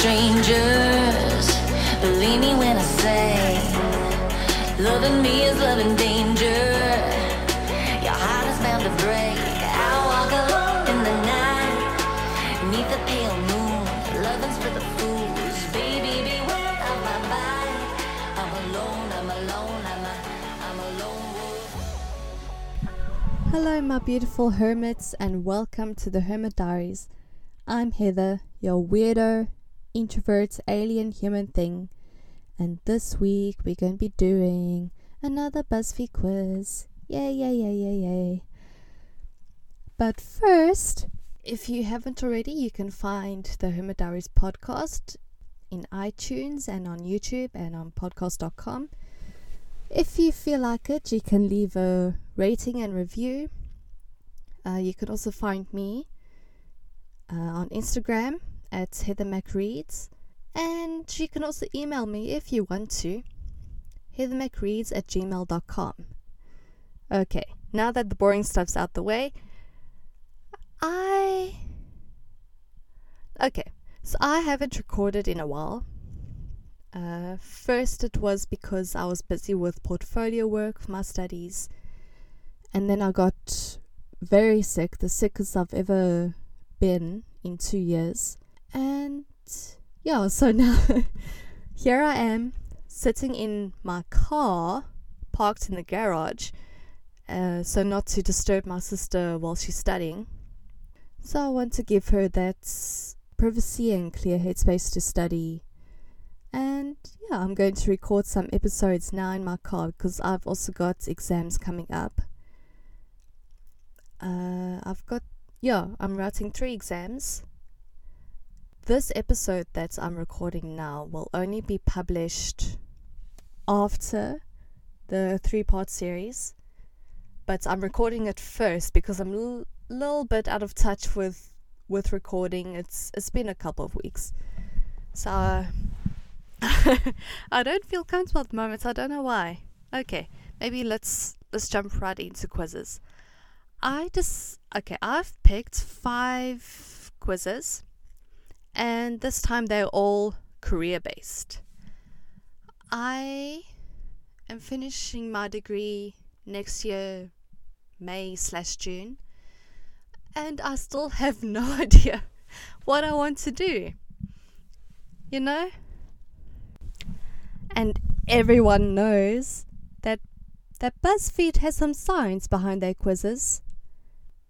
strangers. Believe me when I say, loving me is loving danger. Your heart is bound to break. I walk alone in the night, neath the pale moon. Loving's for the fools. Baby, beware of my bite. I'm alone, I'm alone, I'm a, I'm a lone wolf. Hello, my beautiful hermits, and welcome to the Hermit Diaries. I'm Heather, your weirdo, introvert, alien human thing, and this week we're going to be doing another BuzzFeed quiz. Yay, yay, yay, yay, yay. But first, if you haven't already, you can find the Hermit Diaries podcast in iTunes and on YouTube and on podcast.com. If you feel like it, you can leave a rating and review. Uh, you can also find me uh, on Instagram at Heather McReads. And you can also email me if you want to. HeatherMcReads at gmail.com. Okay, now that the boring stuff's out the way, I. Okay, so I haven't recorded in a while. Uh, first, it was because I was busy with portfolio work for my studies, and then I got very sick, the sickest I've ever been in two years. And yeah, so now here I am sitting in my car, parked in the garage, uh, so not to disturb my sister while she's studying. So I want to give her that privacy and clear headspace to study. And yeah, I'm going to record some episodes now in my car because I've also got exams coming up. Uh, I've got, yeah, I'm writing three exams. This episode that I'm recording now will only be published after the three part series. But I'm recording it first because I'm a little, little bit out of touch with with recording. It's it's been a couple of weeks. So uh, I don't feel comfortable at the moment. I don't know why. Okay, maybe let's let's jump right into quizzes. I just okay. I've picked five quizzes, and this time they're all career based. I am finishing my degree next year, May slash June, and I still have no idea what I want to do. You know, and everyone knows that that BuzzFeed has some science behind their quizzes.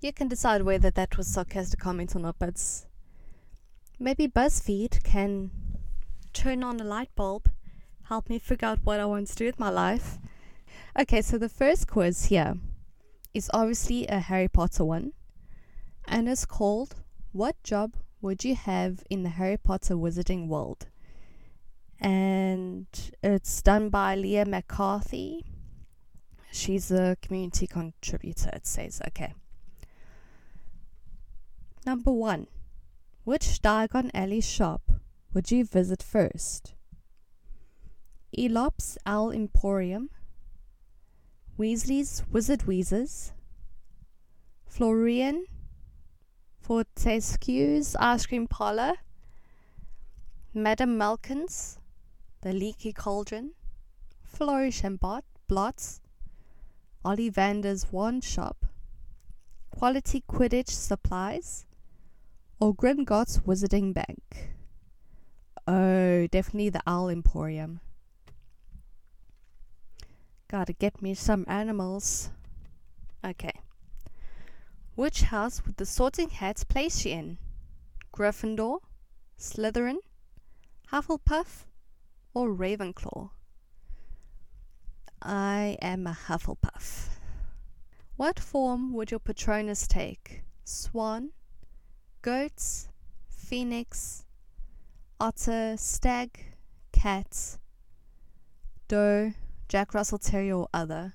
You can decide whether that was sarcastic comment or not, but maybe BuzzFeed can turn on a light bulb, help me figure out what I want to do with my life. Okay, so the first quiz here is obviously a Harry Potter one, and it's called What Job Would You Have in the Harry Potter Wizarding World? And it's done by Leah McCarthy. She's a community contributor, it says. Okay. Number one. Which Diagon Alley shop would you visit first? Eeylops Owl Emporium, Weasley's Wizard Wheezes, Florian Fortescue's Ice Cream Parlor, Madame Malkin's, The Leaky Cauldron, Flourish and Bot, Blots, Ollivander's Wand Shop, Quality Quidditch Supplies, or Gringotts Wizarding Bank. Oh, definitely the Owl Emporium. Gotta get me some animals. Okay. Which house would the sorting hat place you in? Gryffindor, Slytherin, Hufflepuff, or Ravenclaw? I am a Hufflepuff. What form would your Patronus take? Swan, goats, phoenix, otter, stag, cat, doe, Jack Russell Terrier, or other.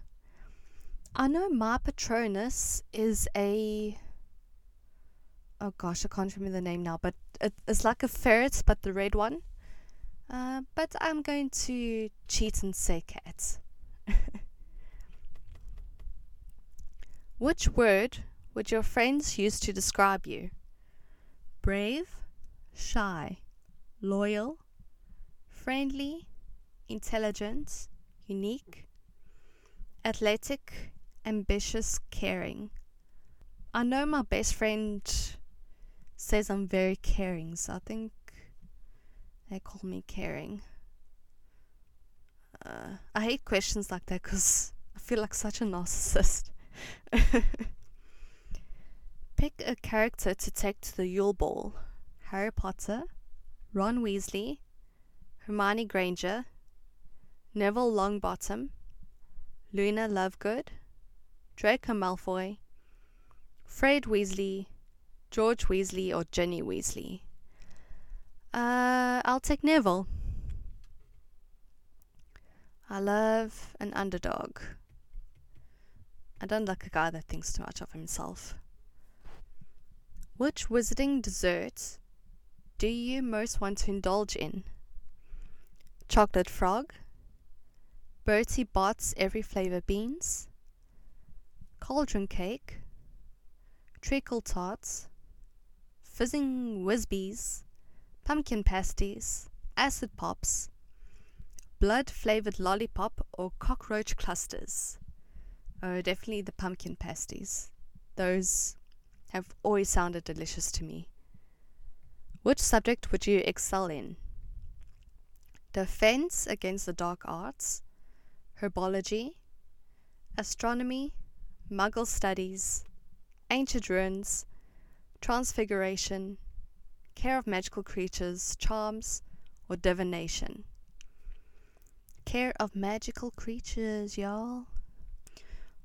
I know my Patronus is a. Oh gosh, I can't remember the name now, but it, it's like a ferret, but the red one. Uh, but I'm going to cheat and say cat. Which word would your friends use to describe you? Brave, shy, loyal, friendly, intelligent, unique, athletic, ambitious, caring. I know my best friend says I'm very caring, so I think they call me caring. Uh, I hate questions like that because I feel like such a narcissist. Pick a character to take to the Yule Ball Harry Potter, Ron Weasley, Hermione Granger, Neville Longbottom, Luna Lovegood, Draco Malfoy, Fred Weasley, George Weasley, or Ginny Weasley. Uh, I'll take Neville. I love an underdog. I don't like a guy that thinks too much of himself. Which wizarding dessert do you most want to indulge in? Chocolate frog, Bertie Bott's every flavor beans, cauldron cake, treacle tarts, fizzing whizzbees, pumpkin pasties, acid pops, blood flavored lollipop, or cockroach clusters. Oh, definitely the pumpkin pasties. Those have always sounded delicious to me. Which subject would you excel in? Defense against the dark arts, herbology, astronomy, muggle studies, ancient runes, transfiguration, care of magical creatures, charms, or divination. Care of magical creatures, y'all.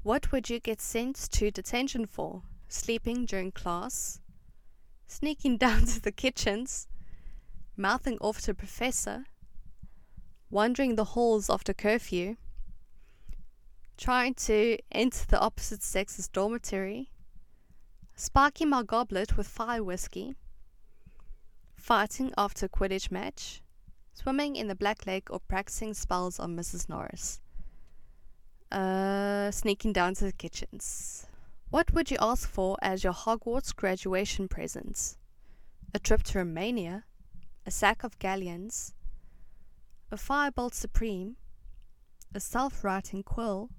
What would you get sent to detention for? Sleeping during class? Sneaking down to the kitchens? Mouthing off to professor? Wandering the halls after curfew? Trying to enter the opposite sex's dormitory? Sparking my goblet with fire whiskey? Fighting after a Quidditch match? Swimming in the Black Lake or practicing spells on Mrs. Norris? Uh, sneaking down to the kitchens. What would you ask for as your Hogwarts graduation presents? A trip to Romania? A sack of galleons? A firebolt supreme? A self writing quill?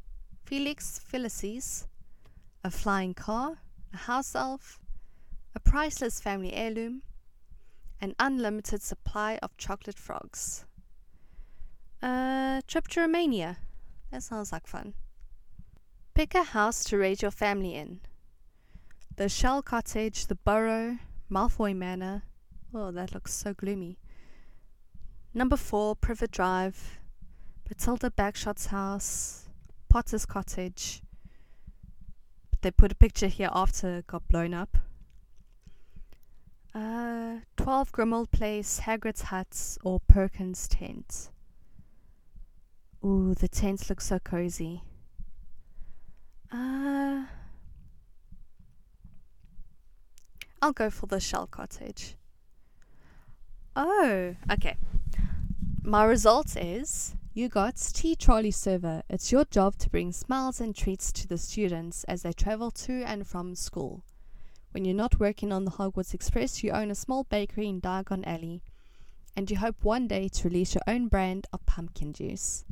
Felix Felicis? A flying car? A house elf? A priceless family heirloom? An unlimited supply of chocolate frogs? A trip to Romania? That sounds like fun. Pick a house to raise your family in. The Shell Cottage, the Burrow, Malfoy Manor. Oh, that looks so gloomy. Number four, Privet Drive, Bathilda Bagshot's house, Potter's Cottage. They put a picture here after it got blown up. Uh, 12 Grimmauld Place, Hagrid's Hut, or Perkins' Tent. Ooh, the tents look so cozy. Uh, I'll go for the shell cottage. Oh, okay. My result is you got Tea Trolley Server. It's your job to bring smiles and treats to the students as they travel to and from school. When you're not working on the Hogwarts Express, you own a small bakery in Diagon Alley, and you hope one day to release your own brand of pumpkin juice.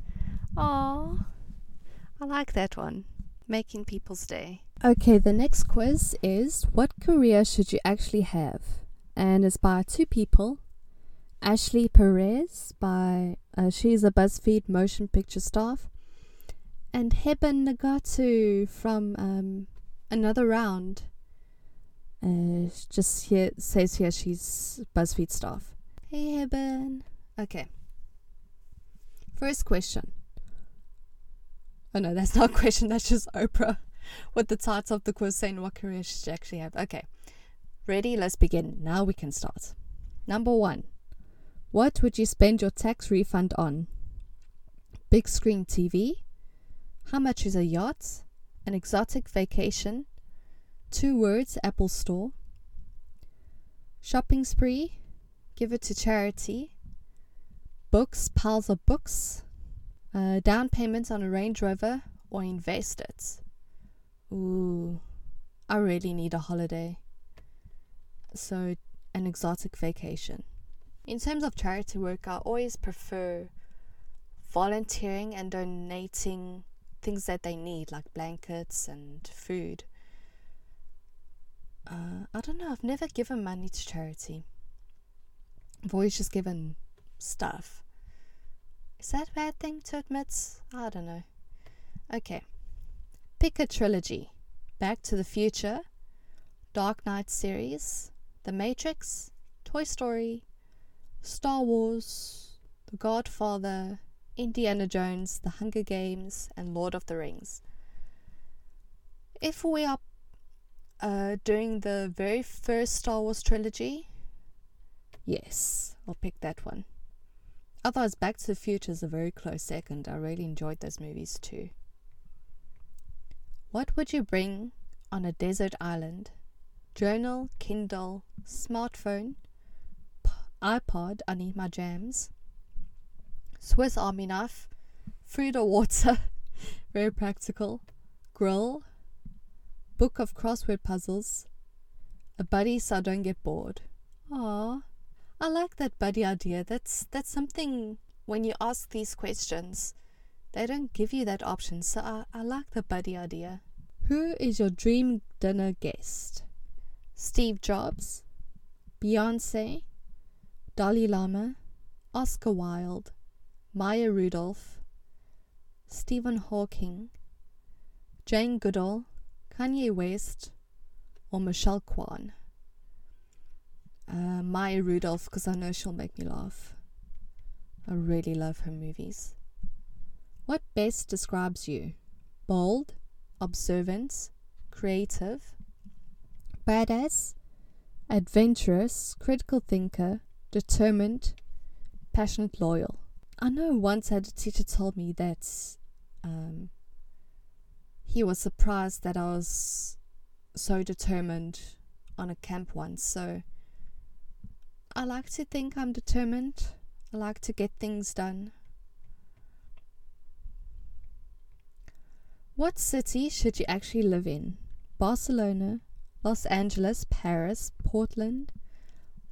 Oh, I like that one. Making people's day. Okay, the next quiz is what career should you actually have? And it's by two people. Ashley Perez by uh, she's a BuzzFeed motion picture staff, and Heben Nigatu from um, another round. Uh, just here says here she's BuzzFeed staff. Hey Heben. Okay. First question. Oh no, that's not a question, that's just Oprah with the title of the quiz saying what career should you actually have. Okay. Ready? Let's begin. Now we can start. Number one. What would you spend your tax refund on? Big screen TV? How much is a yacht? An exotic vacation? Two words, Apple Store? Shopping spree? Give it to charity? Books, piles of books? Uh, down payments on a Range Rover or invest it. Ooh, I really need a holiday. So, an exotic vacation. in terms of charity work, I always prefer volunteering and donating things that they need, like blankets and food. Uh, I don't know, I've never given money to charity. I've always just given stuff. Is that a bad thing to admit? I don't know. Okay. Pick a trilogy Back to the Future, Dark Knight series, The Matrix, Toy Story, Star Wars, The Godfather, Indiana Jones, The Hunger Games, and Lord of the Rings. If we are uh, doing the very first Star Wars trilogy, yes, I'll pick that one. Otherwise, Back to the Future is a very close second. I really enjoyed those movies too. What would you bring on a desert island? Journal, Kindle, smartphone, iPod, I need my jams, Swiss Army knife, food or water, very practical, grill, book of crossword puzzles, a buddy so I don't get bored. Ah, I like that buddy idea. That's that's something when you ask these questions, they don't give you that option. So I, I like the buddy idea. Who is your dream dinner guest? Steve Jobs, Beyonce, Dalai Lama, Oscar Wilde, Maya Rudolph, Stephen Hawking, Jane Goodall, Kanye West, or Michelle Kwan. Maya Rudolph, because I know she'll make me laugh. I really love her movies. What best describes you? Bold, observant, creative, badass, adventurous, critical thinker, determined, passionate, loyal. I know once I had a teacher told me that um, he was surprised that I was so determined on a camp once. So I like to think I'm determined. I like to get things done. What city should you actually live in? Barcelona, Los Angeles, Paris, Portland,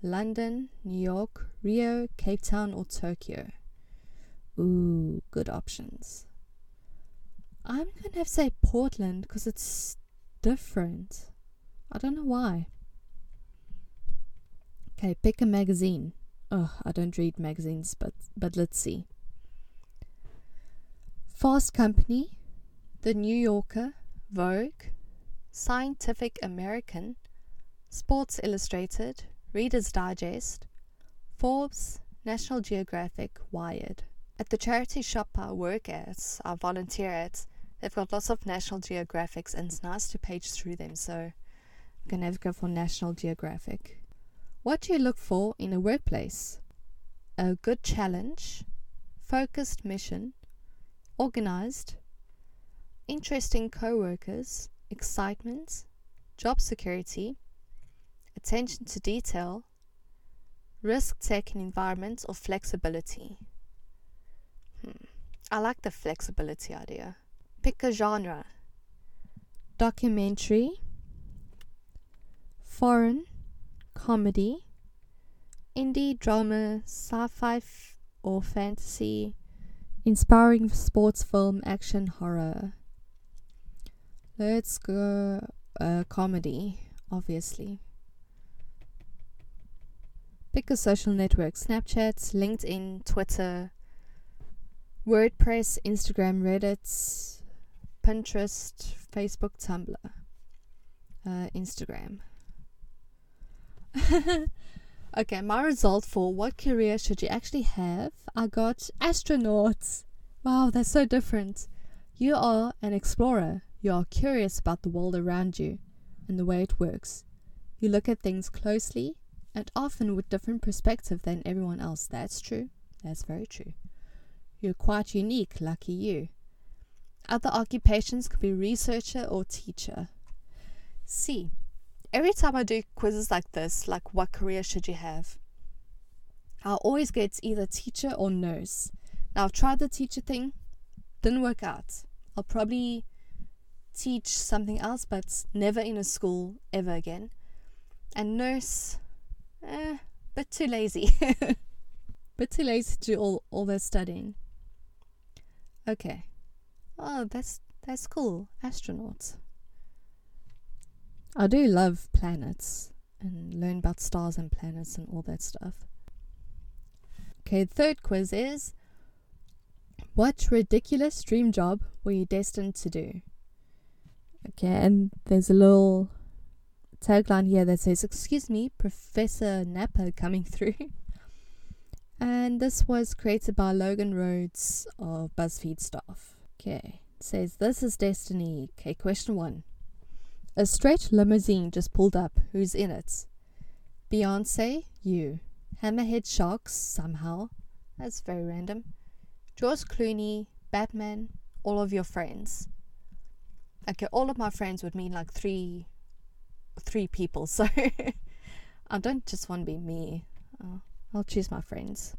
London, New York, Rio, Cape Town, or Tokyo? Ooh, good options. I'm to have to say Portland because it's different. I don't know why. Okay, pick a magazine. Oh, I don't read magazines, but but let's see. Fast Company, The New Yorker, Vogue, Scientific American, Sports Illustrated, Reader's Digest, Forbes, National Geographic, Wired. At the charity shop I work at, I volunteer at, they've got lots of National Geographics and it's nice to page through them, so I'm gonna have to go for National Geographic. What do you look for in a workplace? A good challenge, focused mission, organized, interesting co workers, excitement, job security, attention to detail, risk taking environment, or flexibility. Hmm. I like the flexibility idea. Pick a genre documentary, foreign, comedy, indie drama, sci fi f- or fantasy, inspiring sports film, action, horror. Let's go uh, comedy, obviously. Pick a social network Snapchat, LinkedIn, Twitter, WordPress, Instagram, Reddit, Pinterest, Facebook, Tumblr, uh, Instagram. okay, my result for what career should you actually have? I got astronauts. Wow, that's so different. You are an explorer. You are curious about the world around you and the way it works. You look at things closely and often with different perspective than everyone else. That's true. That's very true. You're quite unique, lucky you. Other occupations could be researcher or teacher. C every time I do quizzes like this, like what career should you have, I always get either teacher or nurse. Now I've tried the teacher thing, didn't work out. I'll probably teach something else, but never in a school ever again. And nurse, eh, but too lazy. Bit too lazy to do all, all that studying. Okay. Oh, that's that's cool. Astronauts. I do love planets and learn about stars and planets and all that stuff. Okay, third quiz is What ridiculous dream job were you destined to do? Okay, and there's a little tagline here that says, Excuse me, Professor Napper coming through. and this was created by Logan Rhodes of BuzzFeed staff. Okay, says, This is Destiny. Okay, question one. A stretch limousine just pulled up. Who's in it? Beyonce, you. Hammerhead Sharks, somehow. That's very random. George Clooney, Batman, all of your friends. Okay, all of my friends would mean like three three people, so I don't just want to be me. Uh, I'll choose my friends.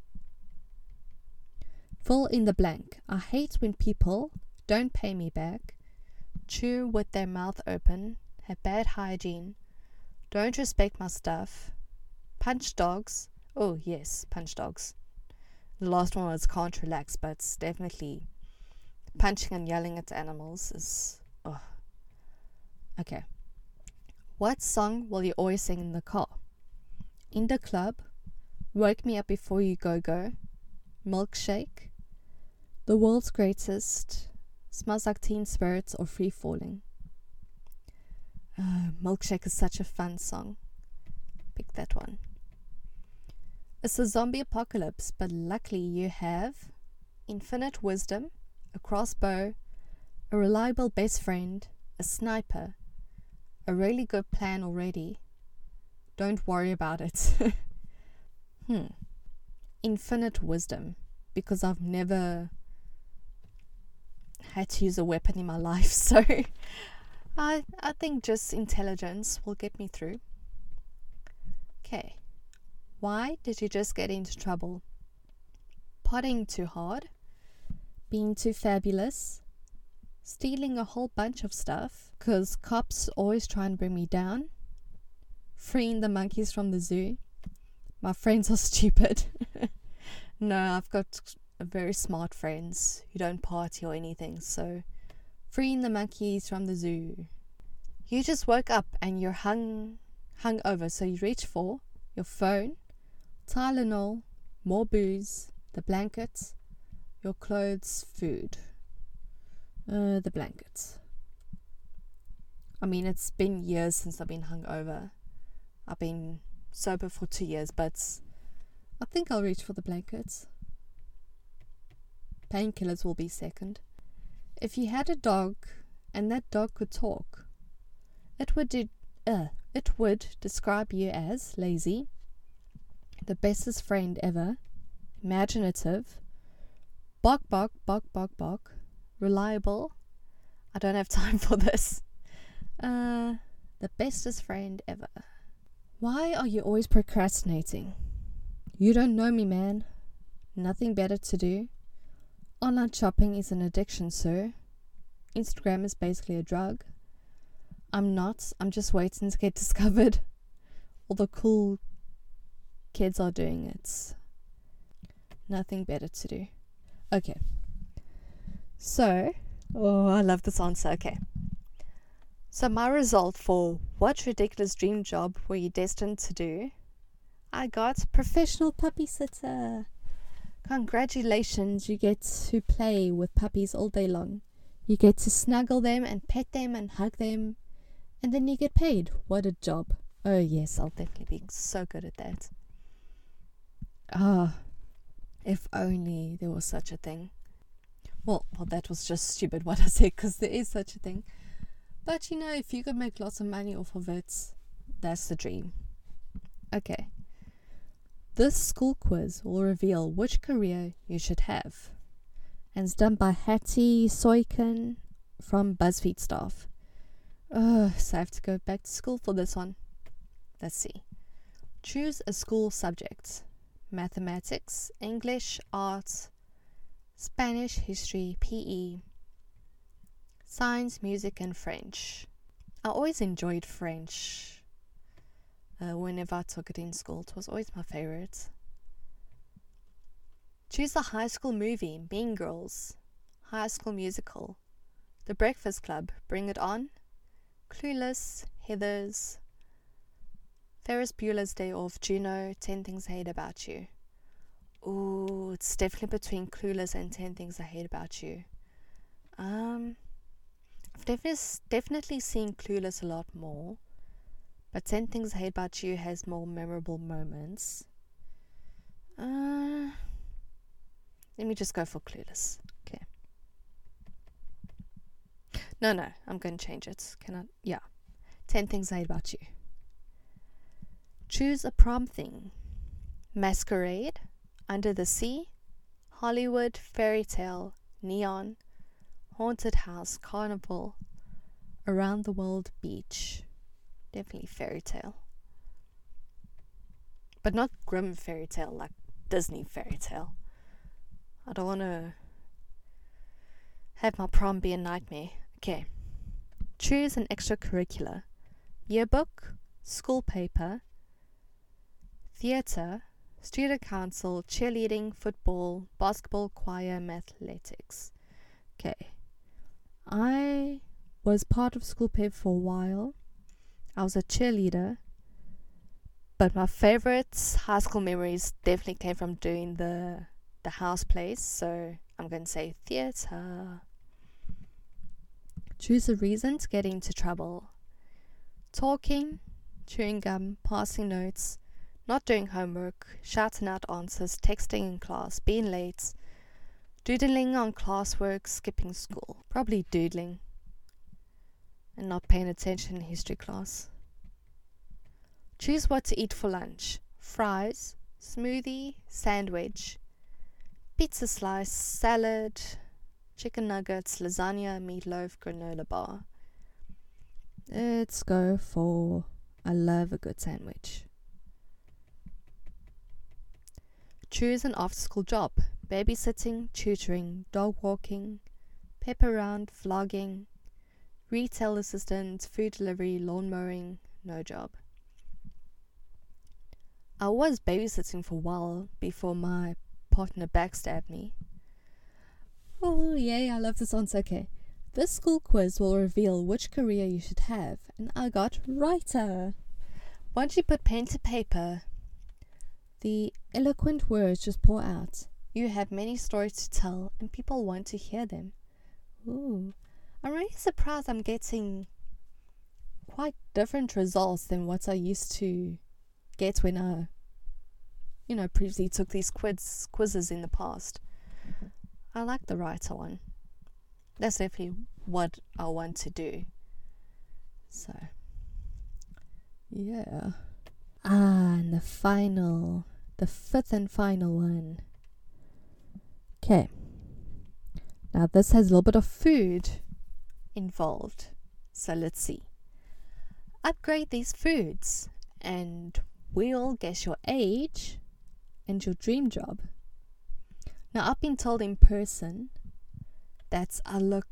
Fill in the blank. I hate when people don't pay me back, chew with their mouth open, bad hygiene, don't respect my stuff, punch dogs. Oh, yes, punch dogs. The last one was can't relax, but definitely punching and yelling at animals is. Oh. Okay. What song will you always sing in the car? In the club, Wake Me Up Before You Go Go, Milkshake, The World's Greatest, Smells Like Teen Spirits, or Free Falling. Uh, Milkshake is such a fun song. Pick that one. It's a zombie apocalypse, but luckily you have infinite wisdom, a crossbow, a reliable best friend, a sniper, a really good plan already. Don't worry about it. hmm. Infinite wisdom, because I've never had to use a weapon in my life, so I I think just intelligence will get me through. Okay. Why did you just get into trouble? Potting too hard? Being too fabulous? stealing a whole bunch of stuff because cops always try and bring me down, freeing the monkeys from the zoo. My friends are stupid. no, I've got very smart friends who don't party or anything, so freeing the monkeys from the zoo. You just woke up and you're hung hung over, so you reach for your phone, Tylenol, more booze, the blankets, your clothes, food. Uh, the blankets. I mean, it's been years since I've been hungover. I've been sober for two years, but I think I'll reach for the blankets. Painkillers will be second. If you had a dog and that dog could talk, it would de- uh, it would describe you as lazy, the bestest friend ever, imaginative, bark bark bark bark bark, reliable. I don't have time for this. Uh, the bestest friend ever. Why are you always procrastinating? You don't know me, man. Nothing better to do. Online shopping is an addiction, sir. Instagram is basically a drug. I'm not. I'm just waiting to get discovered. All the cool kids are doing it. Nothing better to do. Okay. So, oh, I love this answer. Okay. So, my result for what ridiculous dream job were you destined to do? I got professional puppy sitter. Congratulations, you get to play with puppies all day long. You get to snuggle them and pet them and hug them, and then you get paid. What a job! Oh, yes, I'll definitely be so good at that. Ah, oh, if only there was such a thing. Well, well, that was just stupid what I said because there is such a thing. But you know, if you could make lots of money off of it, that's the dream. Okay. This school quiz will reveal which career you should have. And it's done by Hattie Soykan from BuzzFeed staff. Ugh, so I have to go back to school for this one. Let's see. Choose a school subject mathematics, English, art, Spanish, history, PE, science, music, and French. I always enjoyed French uh, whenever I took it in school. It was always my favorite. Choose a high school movie Mean Girls, High School Musical, The Breakfast Club, Bring It On, Clueless, Heathers, Ferris Bueller's Day Off, Juno, 10 Things I Hate About You. Ooh, it's definitely between Clueless and 10 Things I Hate About You. Um, I've definitely, definitely seen Clueless a lot more, but 10 Things I Hate About You has more memorable moments. Uh, let me just go for Clueless. Okay. No, no, I'm going to change it. Can I? Yeah. 10 Things I Hate About You. Choose a prom thing Masquerade, Under the Sea, Hollywood, Fairy Tale, Neon, Haunted House, Carnival, Around the World Beach. Definitely fairy tale. But not grim fairy tale like Disney fairy tale. I don't want to have my prom be a nightmare. Okay. Choose an extracurricular yearbook, school paper, theatre, student council, cheerleading, football, basketball, choir, athletics. Okay. I was part of school paper for a while. I was a cheerleader. But my favorite high school memories definitely came from doing the the house plays, so I'm going to say theatre. Choose a reason to get into trouble. Talking, chewing gum, passing notes, not doing homework, shouting out answers, texting in class, being late, doodling on classwork, skipping school. Probably doodling and not paying attention in history class. Choose what to eat for lunch fries, smoothie, sandwich, pizza slice, salad, chicken nuggets, lasagna, meatloaf, granola bar. Let's go for I love a good sandwich. Choose an after school job babysitting, tutoring, dog walking, pep around, vlogging, retail assistant, food delivery, lawn mowing, no job. I was babysitting for a while before my partner backstabbed me. Oh, yay, I love this answer. Okay. This school quiz will reveal which career you should have, and I got writer. Once you put pen to paper, the eloquent words just pour out. You have many stories to tell, and people want to hear them. Ooh, I'm really surprised I'm getting quite different results than what I used to get when I, you know, previously took these quiz quizzes in the past. I like the writer one. That's definitely what I want to do. So, yeah. Ah, and the final, the fifth and final one. Okay. Now, this has a little bit of food involved. So, let's see. Upgrade these foods, and we'll guess your age and your dream job. Now, I've been told in person that I look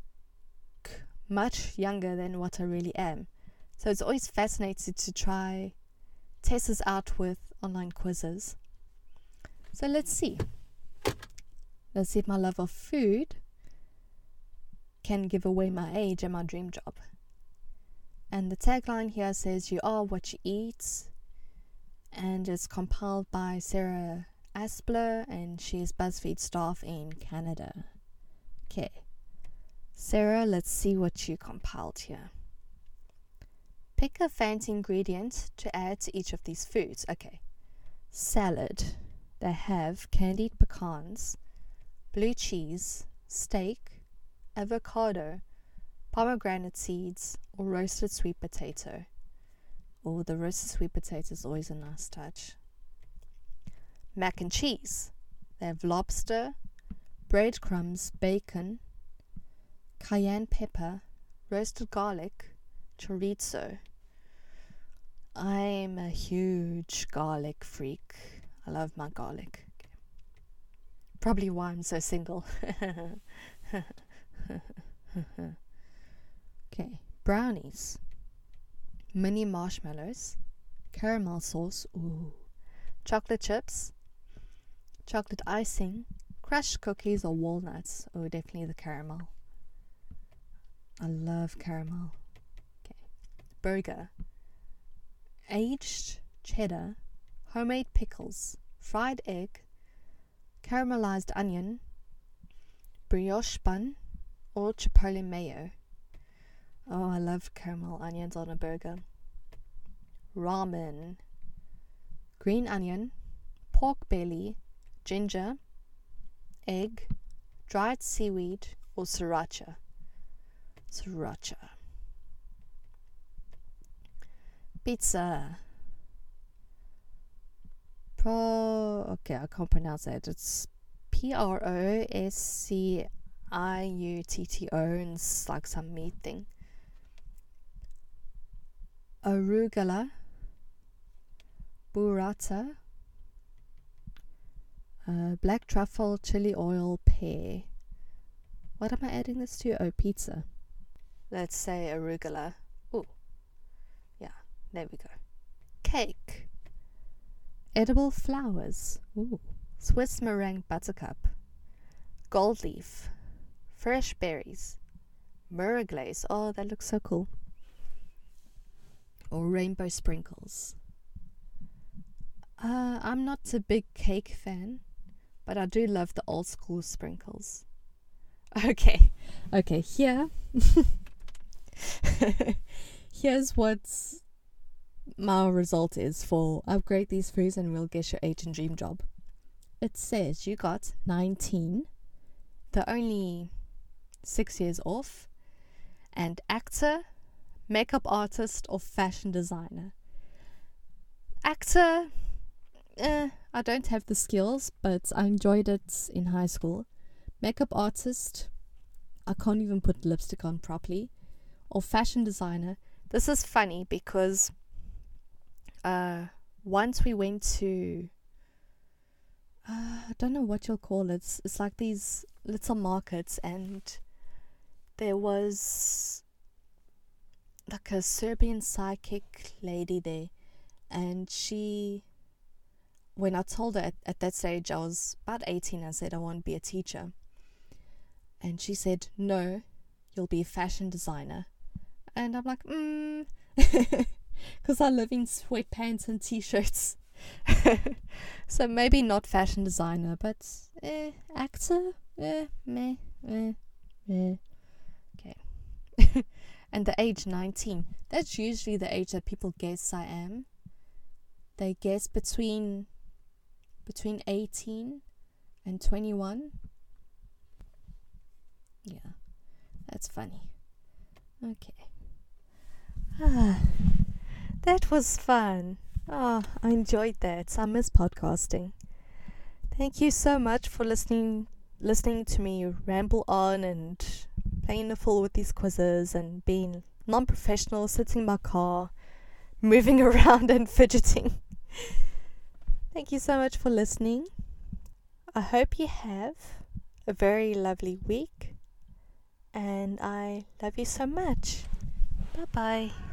much younger than what I really am. So it's always fascinating to try test this out with online quizzes. So let's see. Let's see if my love of food can give away my age and my dream job. And the tagline here says, You are what you eat. And it's compiled by Sarah Aspler, and she is BuzzFeed staff in Canada. Okay. Sarah, let's see what you compiled here. Pick a fancy ingredient to add to each of these foods. Okay. Salad. They have candied pecans, blue cheese, steak, avocado, pomegranate seeds, or roasted sweet potato. Oh, the roasted sweet potato is always a nice touch. Mac and cheese. They have lobster, breadcrumbs, bacon, cayenne pepper, roasted garlic, chorizo. I'm a huge garlic freak. I love my garlic. Probably why I'm so single. okay, brownies, mini marshmallows, caramel sauce, ooh, chocolate chips, chocolate icing, Crushed cookies or walnuts? Oh, definitely the caramel. I love caramel. Okay. Burger. Aged cheddar, homemade pickles, fried egg, caramelized onion, brioche bun, or chipotle mayo. Oh, I love caramel onions on a burger. Ramen. Green onion, pork belly, ginger, egg, dried seaweed, or sriracha. Sriracha. Pizza. Pro. Okay, I can't pronounce it. It's P R O S C I U T T O, and it's like some meat thing. Arugula. Burrata. Uh, black truffle, chili oil, pear. What am I adding this to? Oh, pizza. Let's say arugula. Oh, yeah, there we go. Cake. Edible flowers. Ooh. Swiss meringue buttercup. Gold leaf. Fresh berries. Mirror glaze. Oh, that looks so cool. Or rainbow sprinkles. Uh, I'm not a big cake fan, but I do love the old school sprinkles. Okay, okay, here. Here's what my result is for upgrade these foods and we'll get your age and dream job. It says you got 19, the only six years off, and actor, makeup artist, or fashion designer. Actor, eh, I don't have the skills, but I enjoyed it in high school. Makeup artist, I can't even put lipstick on properly. Or fashion designer. This is funny because uh, once we went to, uh, I don't know what you'll call it. It's, it's like these little markets, and there was like a Serbian psychic lady there, and she when I told her at, at that stage I was about 18, I said I want to be a teacher. And she said, No, you'll be a fashion designer. And I'm like, Mm, because I live in sweatpants and t shirts. so maybe not fashion designer, but eh, actor? Eh, meh, eh, eh. And the age 19. That's usually the age that people guess I am. They guess between between 18 and 21. Yeah, that's funny. Okay. Ah, that was fun. Oh, I enjoyed that. I miss podcasting. Thank you so much for listening listening to me ramble on and fool with these quizzes and being non professional, sitting in my car, moving around and fidgeting. Thank you so much for listening. I hope you have a very lovely week, and I love you so much. Bye bye.